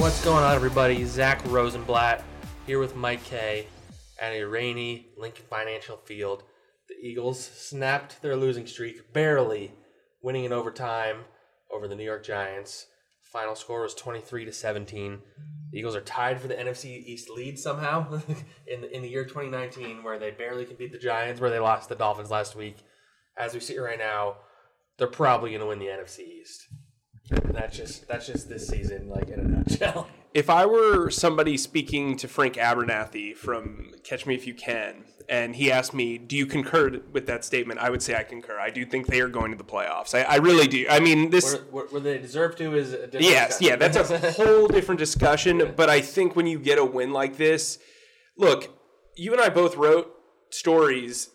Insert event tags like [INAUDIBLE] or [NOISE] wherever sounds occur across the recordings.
What's going on, everybody? Zack Rosenblatt here with Mike Kaye at a rainy Lincoln Financial Field. The Eagles snapped their losing streak, barely winning in overtime over the New York Giants. Final score was 23 to 17. The Eagles are tied for the NFC East lead somehow [LAUGHS] in the, in the year 2019, where they barely can beat the Giants, where they lost the Dolphins last week. As we sit right now, they're probably going to win the NFC East. And that's just that's just this season, like in a nutshell. [LAUGHS] If I were somebody speaking to Frank Abernathy from Catch Me If You Can, and he asked me, "Do you concur with that statement?" I would say I concur. I do think they are going to the playoffs. I, I really do. I mean, this. Where, where, where they deserve to is a different Yes, discussion. yeah, that's a [LAUGHS] whole different [LAUGHS] discussion. But I think when you get a win like this, look, you and I both wrote stories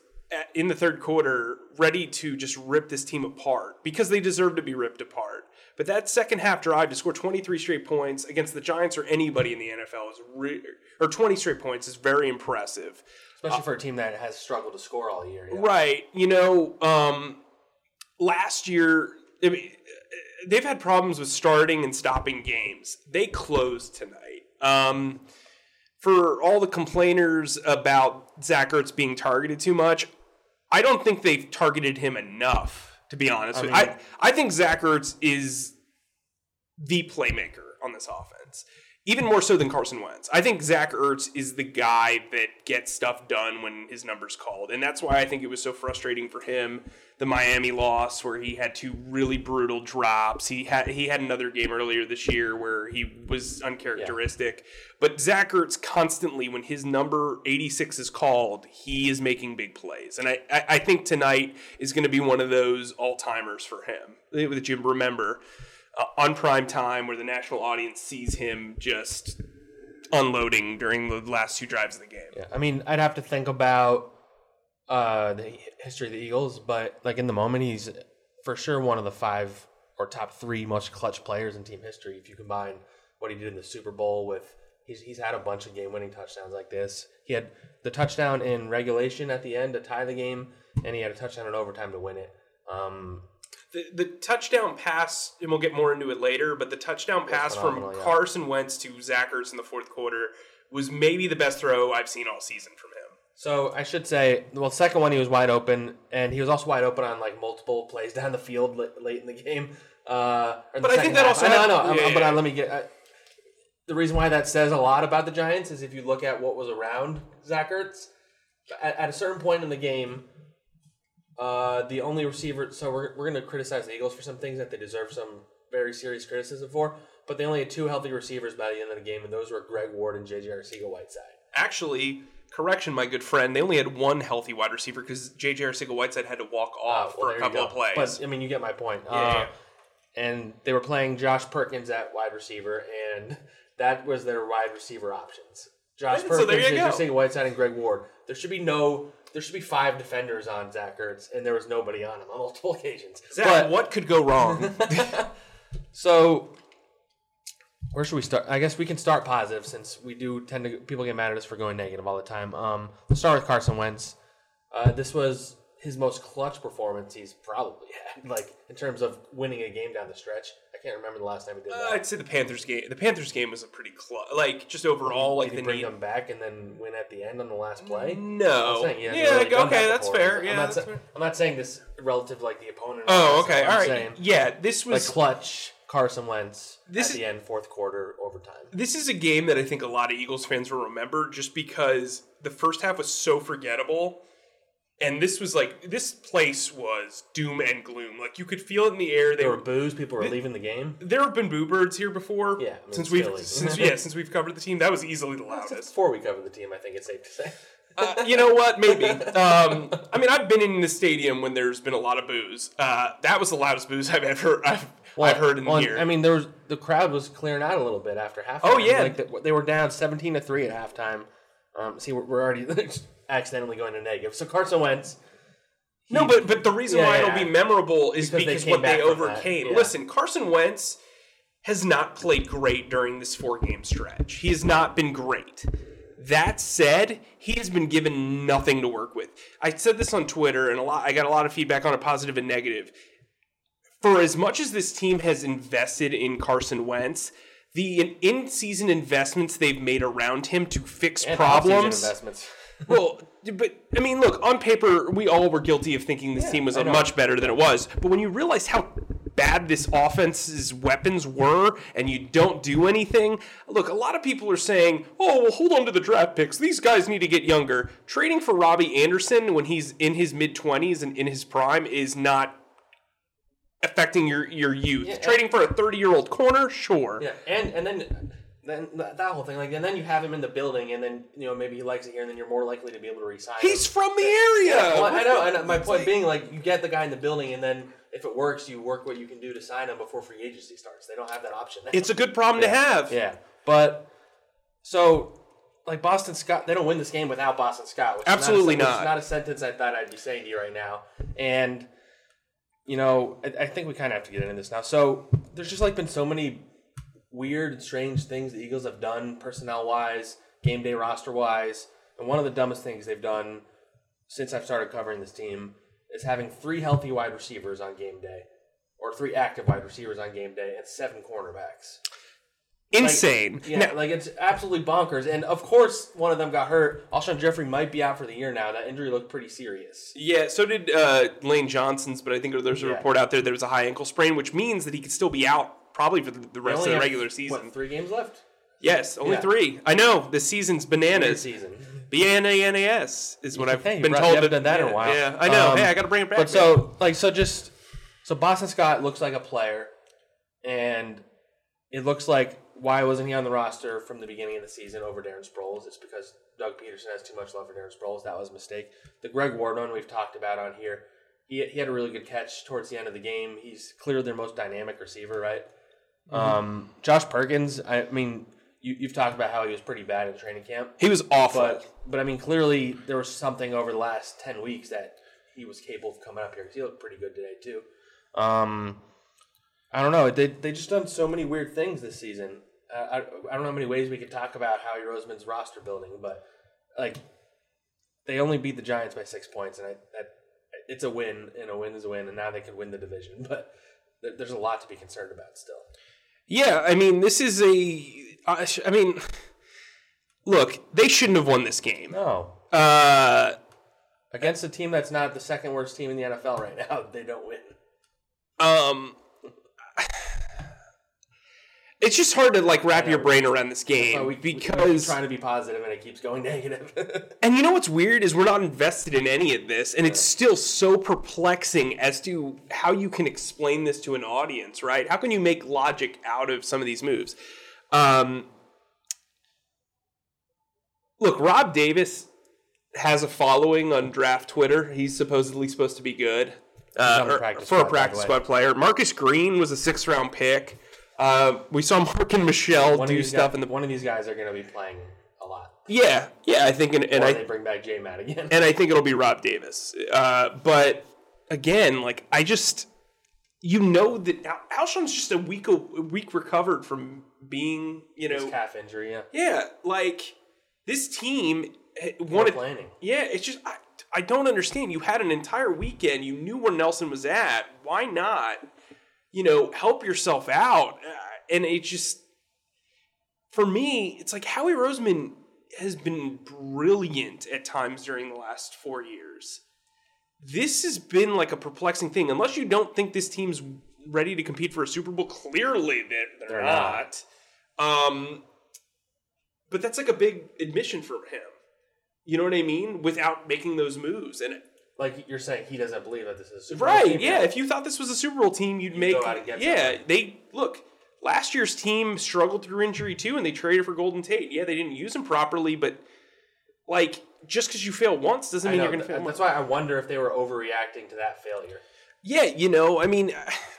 in the third quarter ready to just rip this team apart because they deserve to be ripped apart. But that second half drive to score 23 straight points against the Giants or anybody in the NFL is re- or 20 straight points is very impressive. especially for a team that has struggled to score all year. yeah. Right. You know, um, last year, I mean, they've had problems with starting and stopping games. They closed tonight. Um, for all the complainers about Zach Ertz being targeted too much, I don't think they've targeted him enough, to be honest. with you. mean- I, I think Zach Ertz is the playmaker on this offense. Even more so than Carson Wentz. I think Zach Ertz is the guy that gets stuff done when his number's called. And that's why I think it was so frustrating for him, the Miami loss where he had two really brutal drops. He had he had another game earlier this year where he was uncharacteristic. But Zach Ertz constantly, when his number 86 is called, he is making big plays. And I, I, I think tonight is going to be one of those all-timers for him that you remember uh, on prime time where the national audience sees him just unloading during the last two drives of the game. Yeah, I mean, I'd have to think about uh, the history of the Eagles, but like in the moment, he's for sure one of the five or top three most clutch players in team history. If you combine what he did in the Super Bowl with, he's he's had a bunch of game-winning touchdowns like this. He had the touchdown in regulation at the end to tie the game, and he had a touchdown in overtime to win it. Um, The, the touchdown pass, and we'll get more into it later, but the touchdown pass from yeah. Carson Wentz to Zach Ertz in the fourth quarter was maybe the best throw I've seen all season from him. So I should say, well, the second one he was wide open, and he was also wide open on like multiple plays down the field late, late in the game. Uh, the But I think that half. also I know, I had- know, I'm- yeah, but yeah. uh, let me get. Uh, the reason why that says a lot about the Giants is if you look at what was around Zach Ertz at, at a certain point in the game. Uh, the only receiver. So we're, we're going to criticize the Eagles for some things that they deserve some very serious criticism for. But they only had two healthy receivers by the end of the game, and those were Greg Ward and J.J. Arcega-Whiteside. Actually, correction, my good friend, they only had one healthy wide receiver because J.J. Arcega-Whiteside had to walk off Oh, well, for a couple of plays. But I mean, you get my point. Yeah, Uh, yeah. And they were playing Josh Perkins at wide receiver, and that was their wide receiver options. Josh So Perkins, there you go. J.J. Whiteside, and Greg Ward. There should be no. There should be five defenders on Zach Ertz, and there was nobody on him on multiple [LAUGHS] occasions. Zach, But- what could go wrong? [LAUGHS] So, where should we start? I guess we can start positive since we do tend to people get mad at us for going negative all the time. Um, let's start with Carson Wentz. Uh, this was his most clutch performance he's probably had, [LAUGHS] like in terms of winning a game down the stretch. I can't remember the last time he did Uh, that. I'd say the Panthers game. The Panthers game was a pretty clutch, Like just overall, like Did he the bring need. them back and then win at the end on the last play? No. I'm saying Yeah. really done okay, that that's before. fair. I'm Yeah. not, That's sa- fair. I'm not saying this relative like the opponent. Oh, okay. All I'm right. saying. Yeah, this Like was clutch Carson Wentz This at is- the end, fourth quarter, overtime. this is a game that I think a lot of Eagles fans will remember just because the first half was so forgettable. And this was like this place was doom and gloom. Like you could feel it in the air. They There were were boos. People were leaving the game. there have been boo birds here before. Yeah, I mean, since we've since [LAUGHS] yeah since we've covered the team, that was easily the loudest. Before we covered the team, I think it's safe to say. Uh, you know what? Maybe. [LAUGHS] Um, I mean, I've been in the stadium when there's been a lot of booze. Uh, that was the loudest booze I've ever I've, I've heard in Well, the year. I mean, there was the crowd was clearing out a little bit after halftime. Oh, yeah. like they, they were down seventeen to three at halftime. Um, see, we're, we're already [LAUGHS] accidentally going to negative. So Carson Wentz. No, but but the reason Yeah, why yeah. it'll be memorable is Because because, what they back from that, overcame. Listen, Carson Wentz has not played great during this four game stretch. He has not been great. That said, he has been given nothing to work with. I said this on Twitter, and a lot. I got a lot of feedback on a positive and negative. For as much as this team has invested in Carson Wentz, the in season investments they've made around him to fix And problems. investments. [LAUGHS] well, but I mean, look, on paper, we all were guilty of thinking this team was I a know. much better than it was. But when you realize how bad this offense's weapons were and you don't do anything, look, a lot of people are saying, oh, well, hold on to the draft picks. These guys need to get younger. Trading for Robbie Anderson when he's in his mid 20s and in his prime is not affecting your, your youth. Yeah. Trading for a 30 year old corner, sure. Yeah, and and then then that whole thing, like, and then you have him in the building, and then you know maybe he likes it here, and then you're more likely to be able to resign. him. He's from the area. Well, I know, and my point being, like, you get the guy in the building, and then if it works, you work what you can do to sign him before free agency starts. They don't have that option. now. It's a good problem to have. yeah, but so like Boston Scott, they don't win this game without Boston Scott. Absolutely not. A, not. Which is not a sentence I thought I'd be saying to you right now, and you know, I, I think we kind of have to get into this now. So there's just like been so many weird and strange things the Eagles have done personnel wise, game day roster wise. And one of the dumbest things they've done since I've started covering this team is having three healthy wide receivers on game day, or three active wide receivers on game day, and seven cornerbacks. Insane. Yeah, Now- like it's absolutely bonkers. And of course, one of them got hurt. Alshon Jeffery might be out for the year now. That injury looked pretty serious. Yeah, so did uh, Lane Johnson's, but I think there's a Yeah. report out there that it was a high ankle sprain, which means that he could still be out probably for the, rest of the have, regular season. What, three games left? yes, only Yeah. three. I know the season's Weird bananas. season. B A N A N A S is what I've [LAUGHS] Hey, been told. haven't done that in a yeah, while. Yeah, I know. Um, hey, I got to bring it back. But so, like, so just so Boston Scott looks like a player, and it looks like why wasn't he on the roster from the beginning of the season over Darren Sproles? It's because Doug Pederson has too much love for Darren Sproles. That was a mistake. The Greg Ward one we've talked about on here. He, he had a really good catch towards the end of the game. He's clearly their most dynamic receiver, right? Mm-hmm. Um, Josh Perkins. I mean, you, you've talked about how he was pretty bad in training camp. he was awful. But but I mean, clearly there was something over the last ten weeks that he was capable of coming up here because he looked pretty good today too. Um, I don't know. They they just done so many weird things this season. Uh, I I don't know how many ways we could talk about Howie Roseman's roster building, but like they only beat the Giants by six points, and I that it's a win, and a win is a win, and now they could win the division, [LAUGHS] but. there- There's a lot to be concerned about still. yeah, I mean, this is a. I sh- I mean, look, they shouldn't have won this game. No, Uh, against a team that's not the second worst team in the NFL right now, [LAUGHS] they don't win. um, it's just hard to like wrap your brain around this game we, we because trying to be positive and it keeps going [LAUGHS] negative. And you know what's weird is we're not invested in any of this, and it's still so perplexing as to how you can explain this to an audience, right? How can you make logic out of some of these moves? Um, look, Rob Davis has a following on draft Twitter. He's supposedly supposed to be good uh, on the or- practice for squad, a practice squad player. Marcus Green was a sixth round pick. Uh, we saw Marken Michel one do stuff guys, the one of these guys are going to be playing a lot. yeah yeah I think and, and I they bring back J Matt again. and I think it'll be Rob Davis. Uh, but again, like I just, you know that Al- Alshon's just a week a week recovered from being, you His know, calf injury, yeah. yeah, like this team eh, More wanted. planning. Yeah, it's just I, I don't understand. You had an entire weekend. You knew where Nelson was at. Why not? You know, help yourself out. Uh, And it just, for me, it's like Howie Roseman has been brilliant at times during the last four years. This has been like a perplexing thing. Unless you don't think this team's ready to compete for a Super Bowl, clearly they're, they're, They're not. Um, but that's like a big admission for him. You know what I mean? Without making those moves. And Like you're saying, he doesn't believe that this is a Super Bowl right, team yeah. If you thought this was a Super Bowl team, you'd, make out and yeah. somebody. They look. Last year's team struggled through injury too, and they traded for Golden Tate. Yeah, they didn't use him properly, but like just because you fail once doesn't mean know, you're going to fail. That's more. why I wonder if they were overreacting to that failure. Yeah, you know, I mean, [SIGHS]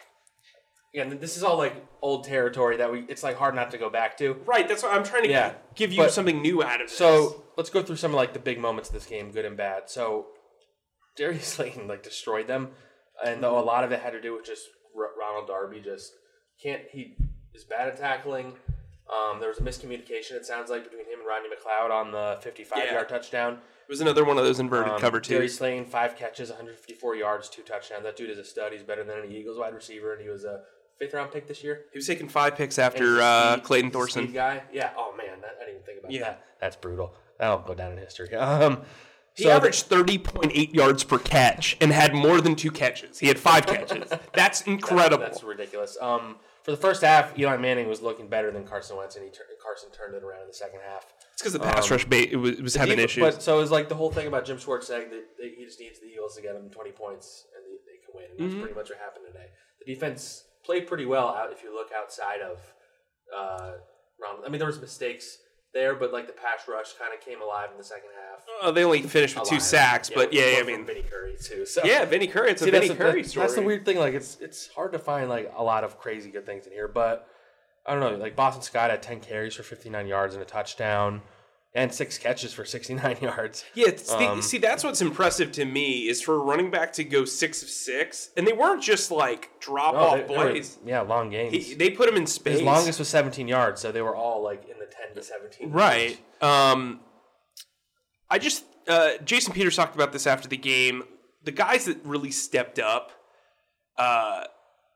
Again, this is all like old territory that we. It's like hard not to go back to. right. That's why I'm trying to Yeah, give you but- something new out of this. So let's go through some of like the big moments of this game, good and bad. So Darius [LAUGHS] Slayton like destroyed them, and though a lot of it had to do with just Ronald Darby just can't. He is bad at tackling. Um, there was a miscommunication. It sounds like between him and Rodney McLeod on the 55 Yeah. yard touchdown. it was another one of those inverted Um, cover twos. Darius Slayton, five catches, 154 yards, two touchdowns. That dude is a stud. He's better than any Eagles wide receiver, and he was a fifth round pick this year. He was taking five picks after uh, Clayton Thorson. guy. Yeah. Oh man, that, I didn't even think about Yeah. that. That's brutal. That'll go down in history. [LAUGHS] Um, He so averaged 30.8 yards per catch and had more than two catches. He had five catches. [LAUGHS] That's incredible. That's ridiculous. Um, for the first half, Eli Manning was looking better than Carson Wentz, and he tur- Carson turned it around in the second half. It's because the pass rush bait it was, it was having Def- issues. But so was like the whole thing about Jim Schwartz saying that, that he just needs the Eagles to get him 20 points and they, they can win. And Mm-hmm. that's pretty much what happened today. The defense played pretty well out if you look outside of uh, round. I mean, there was mistakes there, but like the pass rush kind of came alive in the second half. Uh, they only finished with two Alive. sacks, but yeah, one I mean, Vinny Curry too. So yeah, Vinny Curry. It's a Vinny that's the- Curry story. That's the weird thing. Like it's it's hard to find like a lot of crazy good things in here, but I don't know. Like Boston Scott had ten carries for fifty nine yards and a touchdown, and six catches for sixty nine [LAUGHS] yards. Yeah, it's the- Um, see, that's what's impressive to me is for a running back to go six of six, and they weren't just like drop Oh, off they- they were- plays. yeah, long games. He- they put him in space. His longest was seventeen yards, so they were all like in the seventeen. Right. Um, I just uh, Jason Peters talked about this after the game. The guys that really stepped up, uh,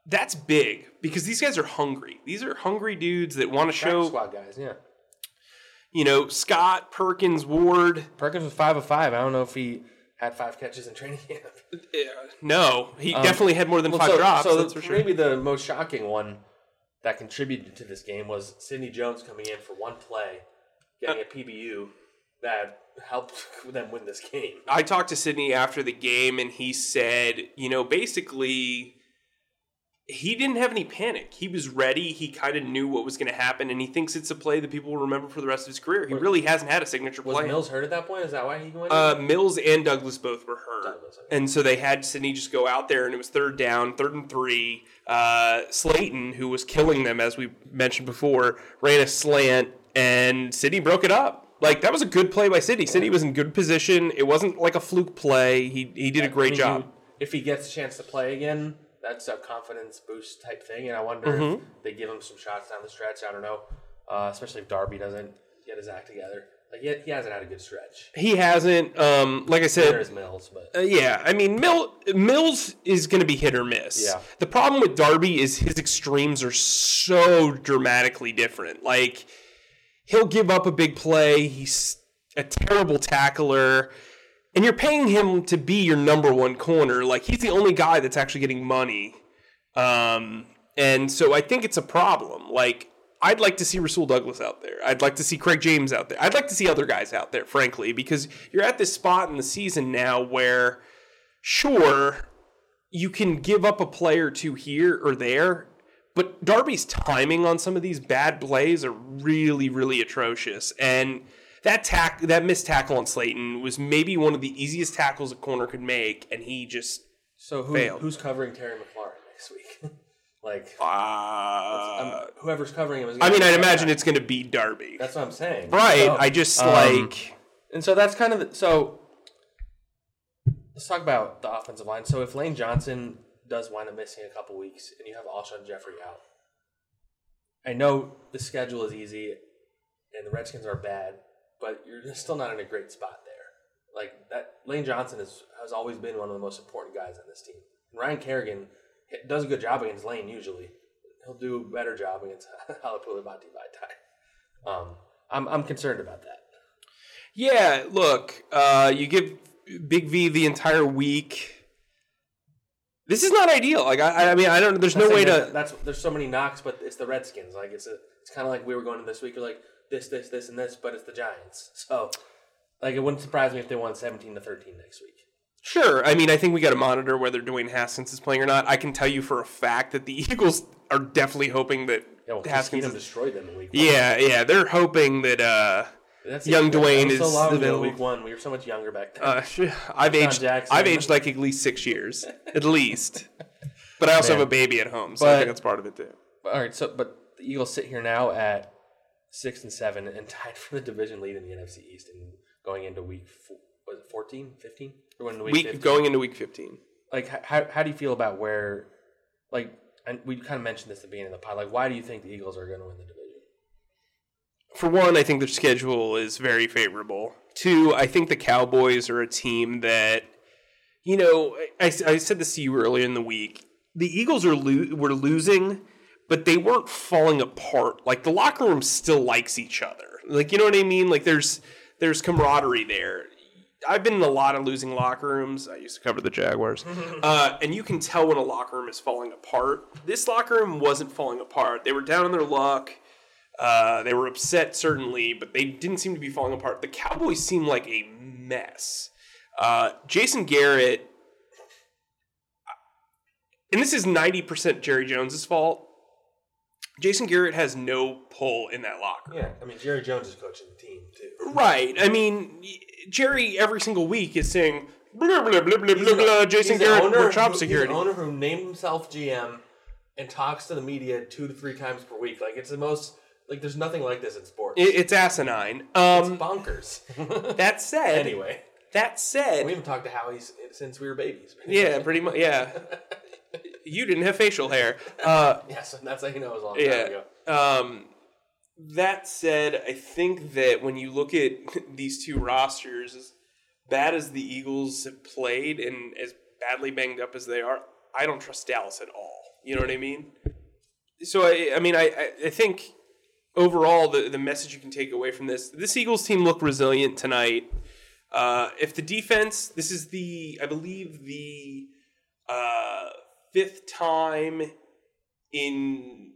that's big because these guys are hungry. These are hungry dudes that want to show. squad guys. Yeah, You know, Scott Perkins, Ward. Perkins was five of five. I don't know if he had five catches in training camp. [LAUGHS] Uh, no, he definitely had more than five so, drops. So that's for sure. maybe the most shocking one that contributed to this game was Sidney Jones coming in for one play, getting a PBU that helped [LAUGHS] them win this game. I talked to Sidney after the game, and he said, you know, basically, he didn't have any panic. He was ready. He kind of knew what was going to happen, and he thinks it's a play that people will remember for the rest of his career. He really hasn't had a signature Was play. Mills hurt at that point? Is that why he went? Uh. Mills and Douglas both were hurt. Douglas, okay. And so they had Sidney just go out there, and it was third down, third and three. Uh, Slayton, who was killing them, as we mentioned before, ran a slant, and Sidney broke it up. Like, that was a good play by Sidney. Sidney was in good position. It wasn't like a fluke play. He, he did a great mean, job. you- if he gets a chance to play again, that's a confidence boost type thing. And I wonder Mm-hmm. if they give him some shots down the stretch. I don't know, uh, especially if Darby doesn't get his act together. Like he, he hasn't had a good stretch. He hasn't, um, like I said, There is Mills, but Uh, yeah, I mean, Mill, Mills is going to be hit or miss. Yeah. The problem with Darby is his extremes are so dramatically different. Like, he'll give up a big play. He's a terrible tackler. And you're paying him to be your number one corner. Like, he's the only guy that's actually getting money. Um, and so I think it's a problem. Like, I'd like to see Rasul Douglas out there. I'd like to see Craig James out there. I'd like to see other guys out there, frankly, because you're at this spot in the season now where, sure, you can give up a play or two here or there, but Darby's timing on some of these bad plays are really, really atrocious. And that tack, that missed tackle on Slayton was maybe one of the easiest tackles a corner could make, and he just so who, failed. who's covering Terry McLaurin next week? [LAUGHS] like uh, um, whoever's covering him is. I mean, I'd imagine guy. it's going to be Darby. That's what I'm saying. right. So, I just um, like And so that's kind of the, so. Let's talk about the offensive line. So if Lane Johnson does wind up missing a couple weeks, and you have Alshon Jeffery out, I know the schedule is easy, and the Redskins are bad, but you're still not in a great spot there. Like that, Lane Johnson is, has always been one of the most important guys on this team. And Ryan Kerrigan does a good job against Lane usually. He'll do a better job against [LAUGHS] Halapoulivaati Vaitai. Um, I'm I'm concerned about that. Yeah, look, uh, you give Big V the entire week. This is not ideal. Like I, I mean, I don't. There's no way to. That's there's so many knocks, but it's the Redskins. Like it's a, it's kind of like we were going to this week. You're like this, this, this, and this, but it's the Giants. So, like, it wouldn't surprise me if they won 17 to 13 next week. Sure. I mean, I think we got to monitor whether Dwayne Haskins is playing or not. I can tell you for a fact that the [LAUGHS] Eagles are definitely hoping that Yeah, well, Haskins. Is, destroyed them in week one. yeah, yeah, they're hoping that. uh That's young Dwayne was so is long available. week one. We were so much younger back then. uh, I've aged. Jackson. I've aged like at least six years, at least. But I also Man. have a baby at home, so I think that's part of it too. All right, so but the Eagles sit here now at six and seven and tied for the division lead in the NFC East and going into week four, was it 14, 15? Or going into week, Week 15? going into week 15. like how how do you feel about where like and we kind of mentioned this at the beginning of the pod like why do you think the Eagles are going to win the division? For one, I think their schedule is very favorable. Two, I think the Cowboys are a team that, you know, I, I said this to you earlier in the week. the Eagles are lo- were losing, but they weren't falling apart. Like the locker room still likes each other. Like you know what I mean? Like there's there's camaraderie there. I've been in a lot of losing locker rooms. I used to cover the Jaguars, [LAUGHS] uh, and you can tell when a locker room is falling apart. This locker room wasn't falling apart. They were down on their luck. Uh, they were upset, certainly, but they didn't seem to be falling apart. The Cowboys seemed like a mess. Uh, Jason Garrett, and this is 90% Jerry Jones's fault. Jason Garrett has no pull in that locker. Yeah, I mean Jerry Jones is coaching the team too. Right. I mean, Jerry every single week is saying, blah, blah, blah, blah, blah, blah, Jason Garrett, owner we're job he's security. the owner who named himself GM and talks to the media two to three times per week. Like it's the most like there's nothing like this in sports. It- it's asinine. it's Um, bonkers. [LAUGHS] that said, anyway, that said, we haven't talked to Howie since we were babies. yeah, pretty much, yeah. [LAUGHS] You didn't have facial hair. [LAUGHS] Uh, Yes, and that's how you know it was a long time yeah. ago. Um, that said, I think that when you look at [LAUGHS] these two rosters, as bad as the Eagles have played and as badly banged up as they are, I don't trust Dallas at all. You know what I mean? So I, I mean, I, I, think overall the the message you can take away from this, this Eagles team looked resilient tonight. Uh, if the defense, this is the, I believe the uh, fifth time in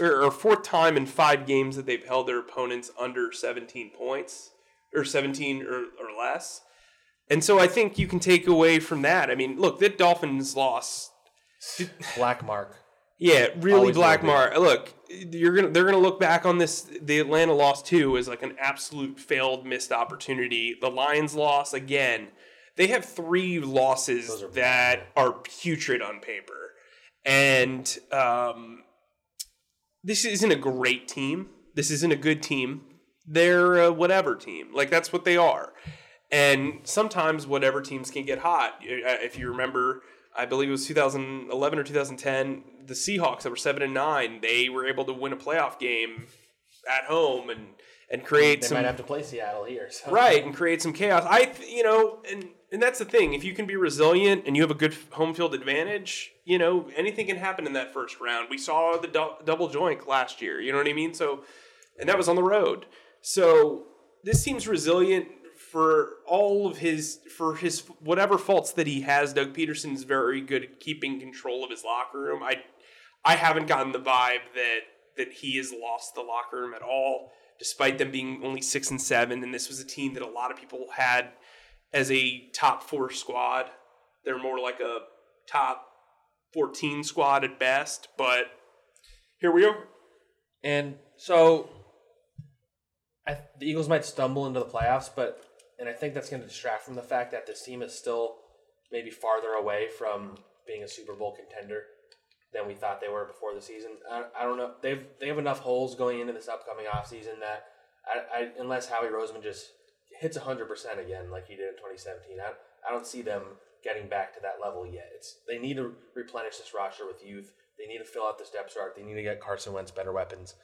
or, fourth time in five games that they've held their opponents under 17 points or 17 or, or less. And so I think you can take away from that. I mean, look, the Dolphins lost. Black mark. Yeah, really Always black mark. Look, you're gonna they're gonna look back on this. The Atlanta loss too as like an absolute failed missed opportunity. The Lions loss again. They have three losses are that are putrid on paper, and um, this isn't a great team. This isn't a good team. They're a whatever team. Like that's what they are. And sometimes whatever teams can get hot. Uh, If you remember, I believe it was 2011 or 2010, the Seahawks that were seven and nine, they were able to win a playoff game at home and and create They some might have to play Seattle here. So. right and create some chaos. I you know and and that's the thing. If you can be resilient and you have a good home field advantage, you know anything can happen in that first round. We saw the dou- Double Doink last year. You know what I mean? So and that was on the road. So this seems resilient for all of his for his whatever faults that he has. Doug Pederson's very good at keeping control of his locker room. I I haven't gotten the vibe that that he has lost the locker room at all, despite them being only six and seven. And this was a team that a lot of people had as a top four squad. They're more like a top fourteen squad at best. But here we are. And so, I, the Eagles might stumble into the playoffs, but and I think that's going to distract from the fact that this team is still maybe farther away from being a Super Bowl contender than we thought they were before the season. I, I don't know. They've they have enough holes going into this upcoming offseason that I, I unless Howie Roseman just hits hundred percent again like he did in 2017, I, I don't see them getting back to that level yet. It's they need to replenish this roster with youth. They need to fill out this depth chart. They need to get Carson Wentz better weapons.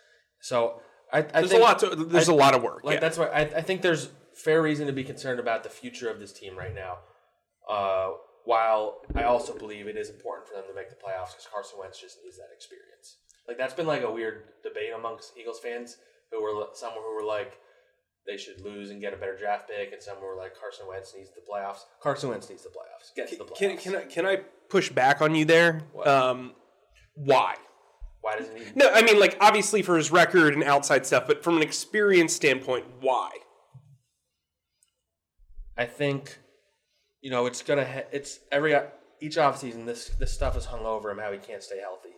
So I, I There's think, a lot. To, there's I- a lot of work. like yeah. that's why I, I think there's fair reason to be concerned about the future of this team right now. Uh, while I also believe it is important for them to make the playoffs because Carson Wentz just needs that experience. Like that's been like a weird debate amongst Eagles fans who were some who were like they should lose and get a better draft pick, and some were like Carson Wentz needs the playoffs. Carson Wentz needs the playoffs. Get to the playoffs. Can, can I can I push back on you there? Um, why? Why doesn't he? No, I mean like obviously for his record and outside stuff, but from an experience standpoint, why? I think, you know, it's gonna ha- it's every each offseason this this stuff is hung over him how he can't stay healthy.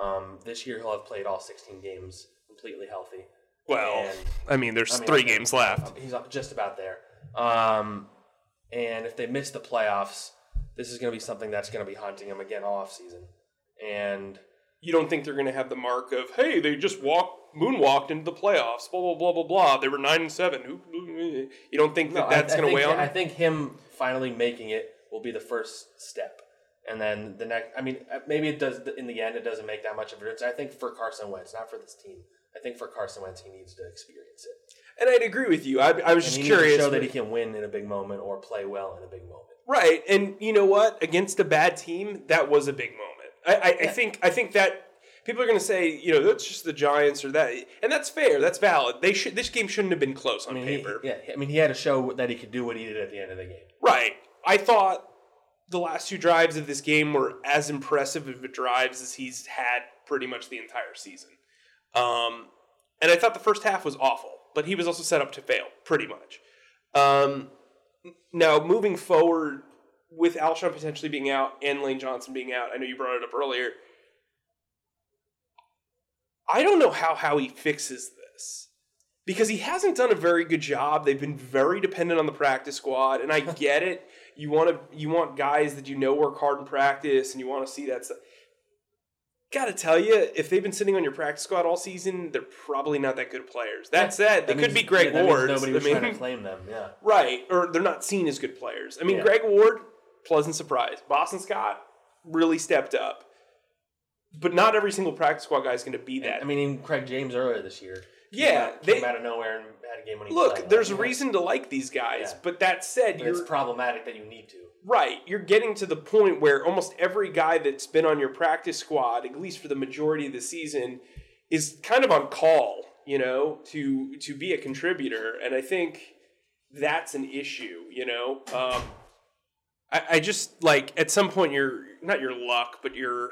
Um, this year he'll have played all 16 games completely healthy. Well, And- I mean, there's I mean, three games left. He's just about there. Um, and if they miss the playoffs, this is going to be something that's going to be haunting him again all offseason. And You don't think they're going to have the mark of hey, they just walked moonwalked into the playoffs, blah blah blah blah blah. They were nine and seven. You don't think that No, that's going to weigh on? I think him finally making it will be the first step, and then the next. I mean, uh, maybe it does. In the end, it doesn't make that much of a difference. I think for Carson Wentz, not for this team. I think for Carson Wentz, he needs to experience it. And I'd agree with you. I, I was And just he needs to curious. show that he can win in a big moment or play well in a big moment. Right. And you know what? Against a bad team, that was a big moment. I, I, I think I think that people are going to say, you know, that's just the Giants or that, and that's fair. That's valid. They should. This game shouldn't have been close on I mean, he, paper. yeah, I mean, he had to show that he could do what he did at the end of the game. Right. I thought the last two drives of this game were as impressive of a drives as he's had pretty much the entire season. Um, and I thought the first half was awful, but he was also set up to fail pretty much. Um, now moving forward with Alshon potentially being out and Lane Johnson being out, I know you brought it up earlier. I don't know how how he fixes this because he hasn't done a very good job. They've been very dependent on the practice squad, and I [LAUGHS] get it. You want to you want guys that you know work hard in practice, and you want to see that stuff. Got to tell you, if they've been sitting on your practice squad all season, they're probably not that good players. That said, they That could means- be Greg yeah, Ward. Nobody I was mean, trying to claim them. Yeah. [LAUGHS] right, or they're not seen as good players. I mean, Yeah. Greg Ward, pleasant surprise. Boston Scott really stepped up, but not every single practice squad guy is going to be that. I mean, even Craig James earlier this year. Yeah, came out, they- came out of nowhere and had a game winning. Look, there's a reason to like these guys, Yeah. but that said, But you're it's problematic that you need to. Right. You're getting to the point where almost every guy that's been on your practice squad, at least for the majority of the season, is kind of on call, you know, to to be a contributor. And I think that's an issue, you know. Um, I, I just like at some point your not your luck, but your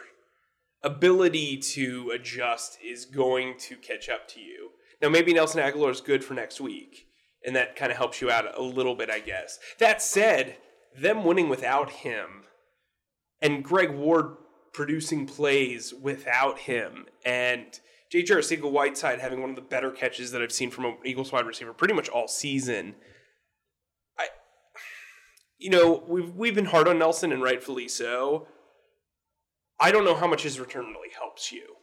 ability to adjust is going to catch up to you. Now maybe Nelson Agholor is good for next week, and that kind of helps you out a little bit, I guess. That said, them winning without him and Greg Ward producing plays without him and J.J. Arcega Whiteside having one of the better catches that I've seen from an Eagles wide receiver pretty much all season. I you know, we've we've been hard on Nelson and rightfully so. I don't know how much his return really helps you.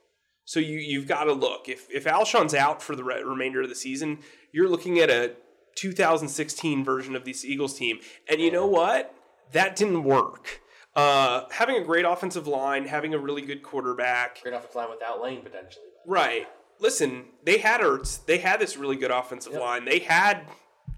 So you you've got to look if if Alshon's out for the re- remainder of the season, you're looking at a 2016 version of this Eagles team, and you know what? That didn't work. Uh, having a great offensive line, having a really good quarterback, Great offensive line without Lane potentially. right? Listen, they had Ertz. They had this really good offensive Yep. line. They had,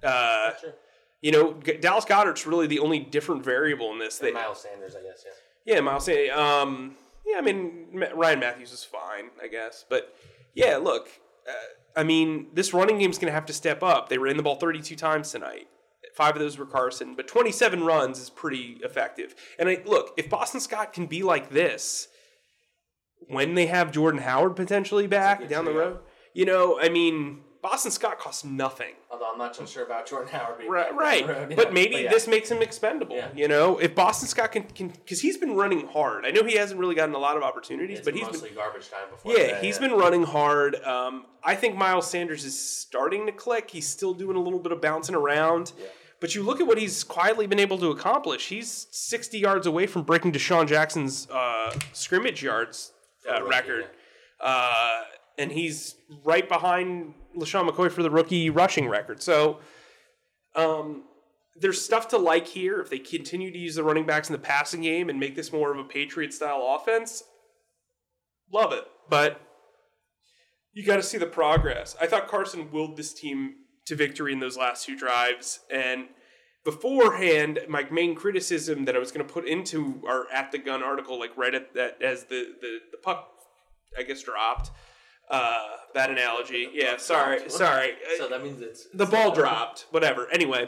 uh, Sure. you know, Dallas Goedert's really the only different variable in this. They, Miles Sanders, I guess. Yeah. yeah, Miles. Sanders, Um, yeah, I mean Ryan Mathews is fine, I guess, but yeah, look, uh, I mean this running game's going to have to step up. They ran the ball 32 times tonight. Five of those were Carson, but 27 runs is pretty effective. And I, look, if Boston Scott can be like this when they have Jordan Howard potentially back down the road, you know, I mean, Boston Scott costs nothing. Although I'm not so sure about Jordan Howard being Right, right. [LAUGHS] road. But maybe yeah. this makes him expendable. Yeah. You know, if Boston Scott can, can, because he's been running hard. I know he hasn't really gotten a lot of opportunities, It's but he's mostly been, garbage time before. yeah, that, he's yeah. been running hard. Um, I think Miles Sanders is starting to click. He's still doing a little bit of bouncing around. Yeah. But you look at what he's quietly been able to accomplish. He's 60 yards away from breaking DeSean Jackson's uh, scrimmage yards uh, record. Uh, and he's right behind LeSean McCoy for the rookie rushing record. So um, there's stuff to like here. If they continue to use the running backs in the passing game and make this more of a Patriot style offense, love it. But you got to see the progress. I thought Carson willed this team to victory in those last two drives. And beforehand, my main criticism that I was going to put into our at the gun article, like right at that as the the, the puck, I guess dropped. Uh, bad analogy. Yeah, sorry, sorry. So that means it's the it's ball dropped. Whatever. Anyway,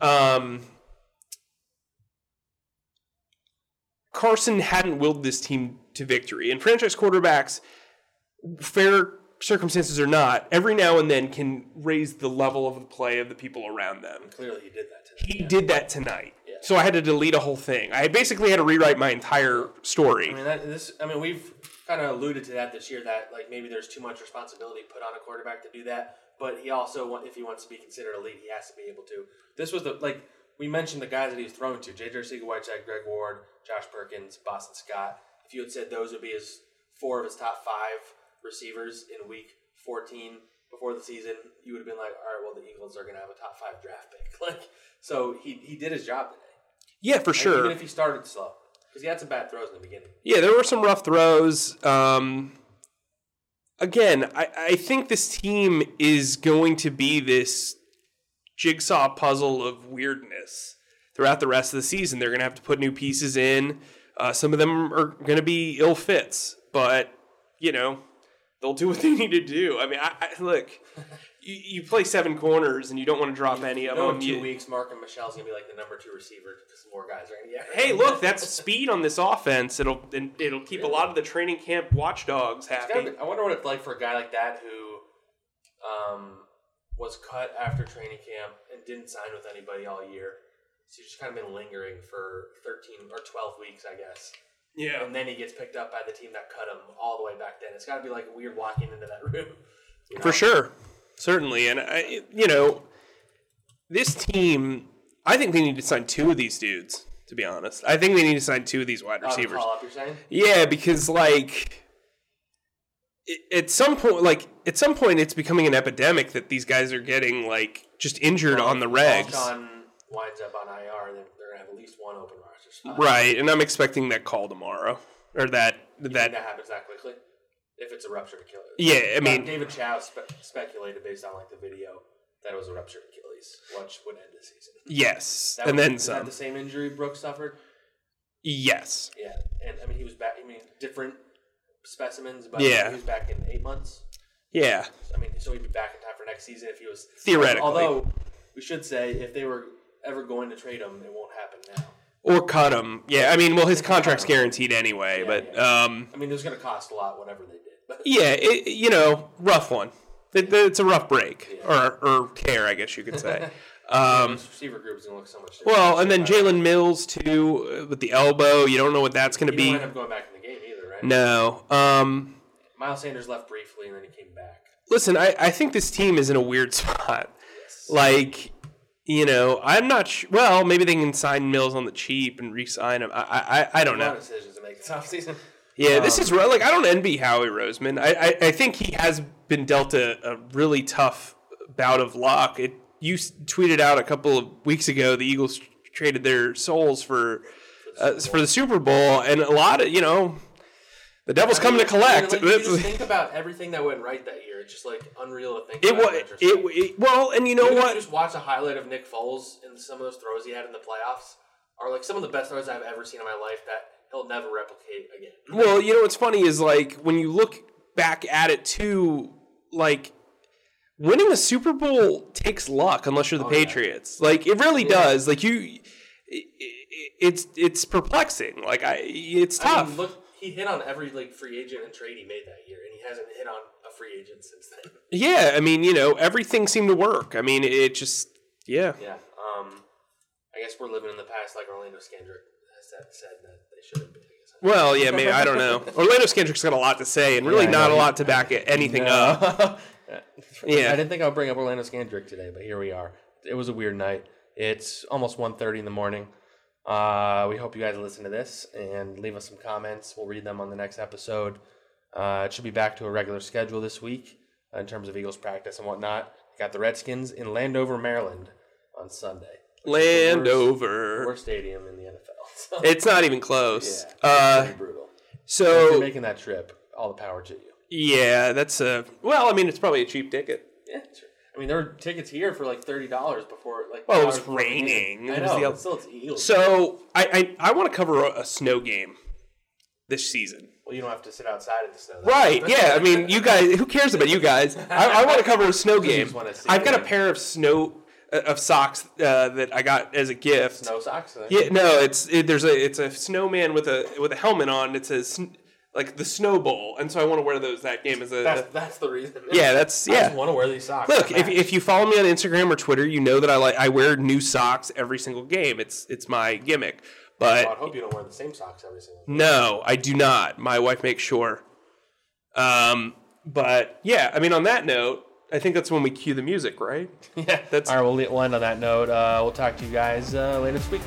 um, Carson hadn't willed this team to victory, and franchise quarterbacks, fair circumstances or not, every now and then can raise the level of the play of the people around them. Clearly, he did that today. He did that tonight. Yeah. So I had to delete a whole thing. I basically had to rewrite my entire story. I mean, that, this. I mean, we've kind of alluded to that this year. That like maybe there's too much responsibility put on a quarterback to do that. But he also, if he wants to be considered elite, he has to be able to. This was the like we mentioned the guys that he was throwing to: J.J. Arcega, Whiteside, Greg Ward, Josh Perkins, Boston Scott. If you had said those would be his four of his top five receivers in week 14 before the season, you would have been like, all right, well, the Eagles are going to have a top five draft pick. [LAUGHS] Like, so he he did his job today. yeah, for sure. Even if he started slow, because he had some bad throws in the beginning. Yeah, there were some rough throws. Um, again, I, I think this team is going to be this jigsaw puzzle of weirdness throughout the rest of the season. They're going to have to put new pieces in. Uh, some of them are going to be ill fits, but you know they'll do what they need to do. I mean, I, I look, you, you play seven corners and you don't want to drop any of them. in two You- weeks, Marken Michel's gonna be like the number two receiver because more guys are gonna get. hey, look, that's speed on this offense. It'll and it'll keep a lot of the training camp watchdogs happy. be- I wonder what it's like for a guy like that who um, was cut after training camp and didn't sign with anybody all year. So he's just kind of been lingering for 13 or 12 weeks, I guess. Yeah, And then he gets picked up by the team that cut him all the way back then. It's got to be like weird walking into that [LAUGHS] room. you know? for sure, certainly, and I, you know, this team. I think they need to sign two of these dudes. To be honest, I think they need to sign two of these wide receivers. up? Yeah, because like at some point, like at some point, it's becoming an epidemic that these guys are getting like just injured on the regs. John winds up on IR, then they're going to have at least one open. Right, and I'm expecting that call tomorrow or that That, that. happens that quickly. If it's a ruptured Achilles. Yeah, I Uh, mean, David Chao spe- speculated based on like the video that it was a ruptured Achilles, which would end the season. yes, That and was- then is that the same injury Brooks suffered? Yes, Yeah, and I mean he was back. I mean different specimens, but Yeah. he was back in eight months. yeah, I mean, so he'd be back in time for next season if he was Theoretically. Although we should say if they were ever going to trade him, it won't happen now. Or cut him. Yeah, I mean, well, his contract's guaranteed anyway, Yeah, but yeah. um, I mean, it was going to cost a lot, whatever they did. But yeah, it, you know, rough one. It, it's a rough break or or tear, I guess you could say. [LAUGHS] Um, receiver group is going to look so much different. Well, and then Jalen Mills too uh, with the elbow. You don't know what that's going to be. wind up going back in the game either, right? No. Um, Miles Sanders left briefly and then he came back. listen, I, I think this team is in a weird [LAUGHS] spot. Like, you know, I'm not sure. Well, maybe they can sign Mills on the cheap and re-sign him. I I, I don't know. decisions to make this offseason. Yeah, this Um, is re- like I don't envy Howie Roseman. I, I I think he has been dealt a, a really tough bout of luck. It you s- tweeted out a couple of weeks ago the Eagles traded their souls for uh, for the Super Bowl, and a lot of you know the Devil's coming to collect. I mean, like, just think about everything that went right that year. It's just like unreal to think it about. was it, it well, and you know Even what? You just watch a highlight of Nick Foles and some of those throws he had in the playoffs are like some of the best throws I've ever seen in my life that he'll never replicate again. Well, you know what's funny is like when you look back at it too, like winning a Super Bowl takes luck unless you're the Oh, yeah. Patriots. Like it really does. Like you, i- i- it's it's perplexing. Like I, it's I tough. mean, look, he hit on every like free agent and trade he made that year, and he hasn't hit on a free agent since then. yeah, I mean, you know, everything seemed to work. I mean, it just yeah. Yeah. Um, I guess we're living in the past, like Orlando Scandrick has said, said that they shouldn't be. Well, yeah, maybe I don't know. [LAUGHS] Orlando Scandrick's got a lot to say, and really Yeah, not know. a lot to back it, anything up. [LAUGHS] Yeah. I didn't think I would bring up Orlando Scandrick today, but here we are. It was a weird night. It's almost 1.30 in the morning. Uh, we hope you guys listen to this and leave us some comments. We'll read them on the next episode. Uh, it should be back to a regular schedule this week uh, in terms of Eagles practice and whatnot. Got the Redskins in Landover, Maryland on Sunday. Landover. Worst stadium in the NFL. [LAUGHS] It's not even close. yeah, Uh, brutal. If so you're making that trip, all the power to you. Yeah, that's a well. I mean, it's probably a cheap ticket. Yeah, mean, there were tickets here for like thirty dollars before, like. Well, it was before the game. raining. I It was know. the still, it's Eagles. So I I, I want to cover a, a snow game this season. well, you don't have to sit outside in the snow. Right? Yeah. I mean, you guys. Who cares about you guys? I, I want to cover a snow [LAUGHS] game. just wanna see I've got a pair of snow uh, of socks uh, that I got as a gift. Snow socks. Yeah. No, it's it, there's a it's a snowman with a with a helmet on. It says like the snow bowl, and so I want to wear those that game as a. That's that's the reason. yeah, that's I yeah. just want to wear these socks. Look, if, if you follow me on Instagram or Twitter, you know that I like I wear new socks every single game. It's it's my gimmick. Well, I hope you don't wear the same socks every single. no, I do not. My wife makes sure. Um, but yeah, I mean, on that note, I think that's when we cue the music, right? [LAUGHS] Yeah, That's- all right. We'll, we'll end on that note. Uh, we'll talk to you guys uh, later this week.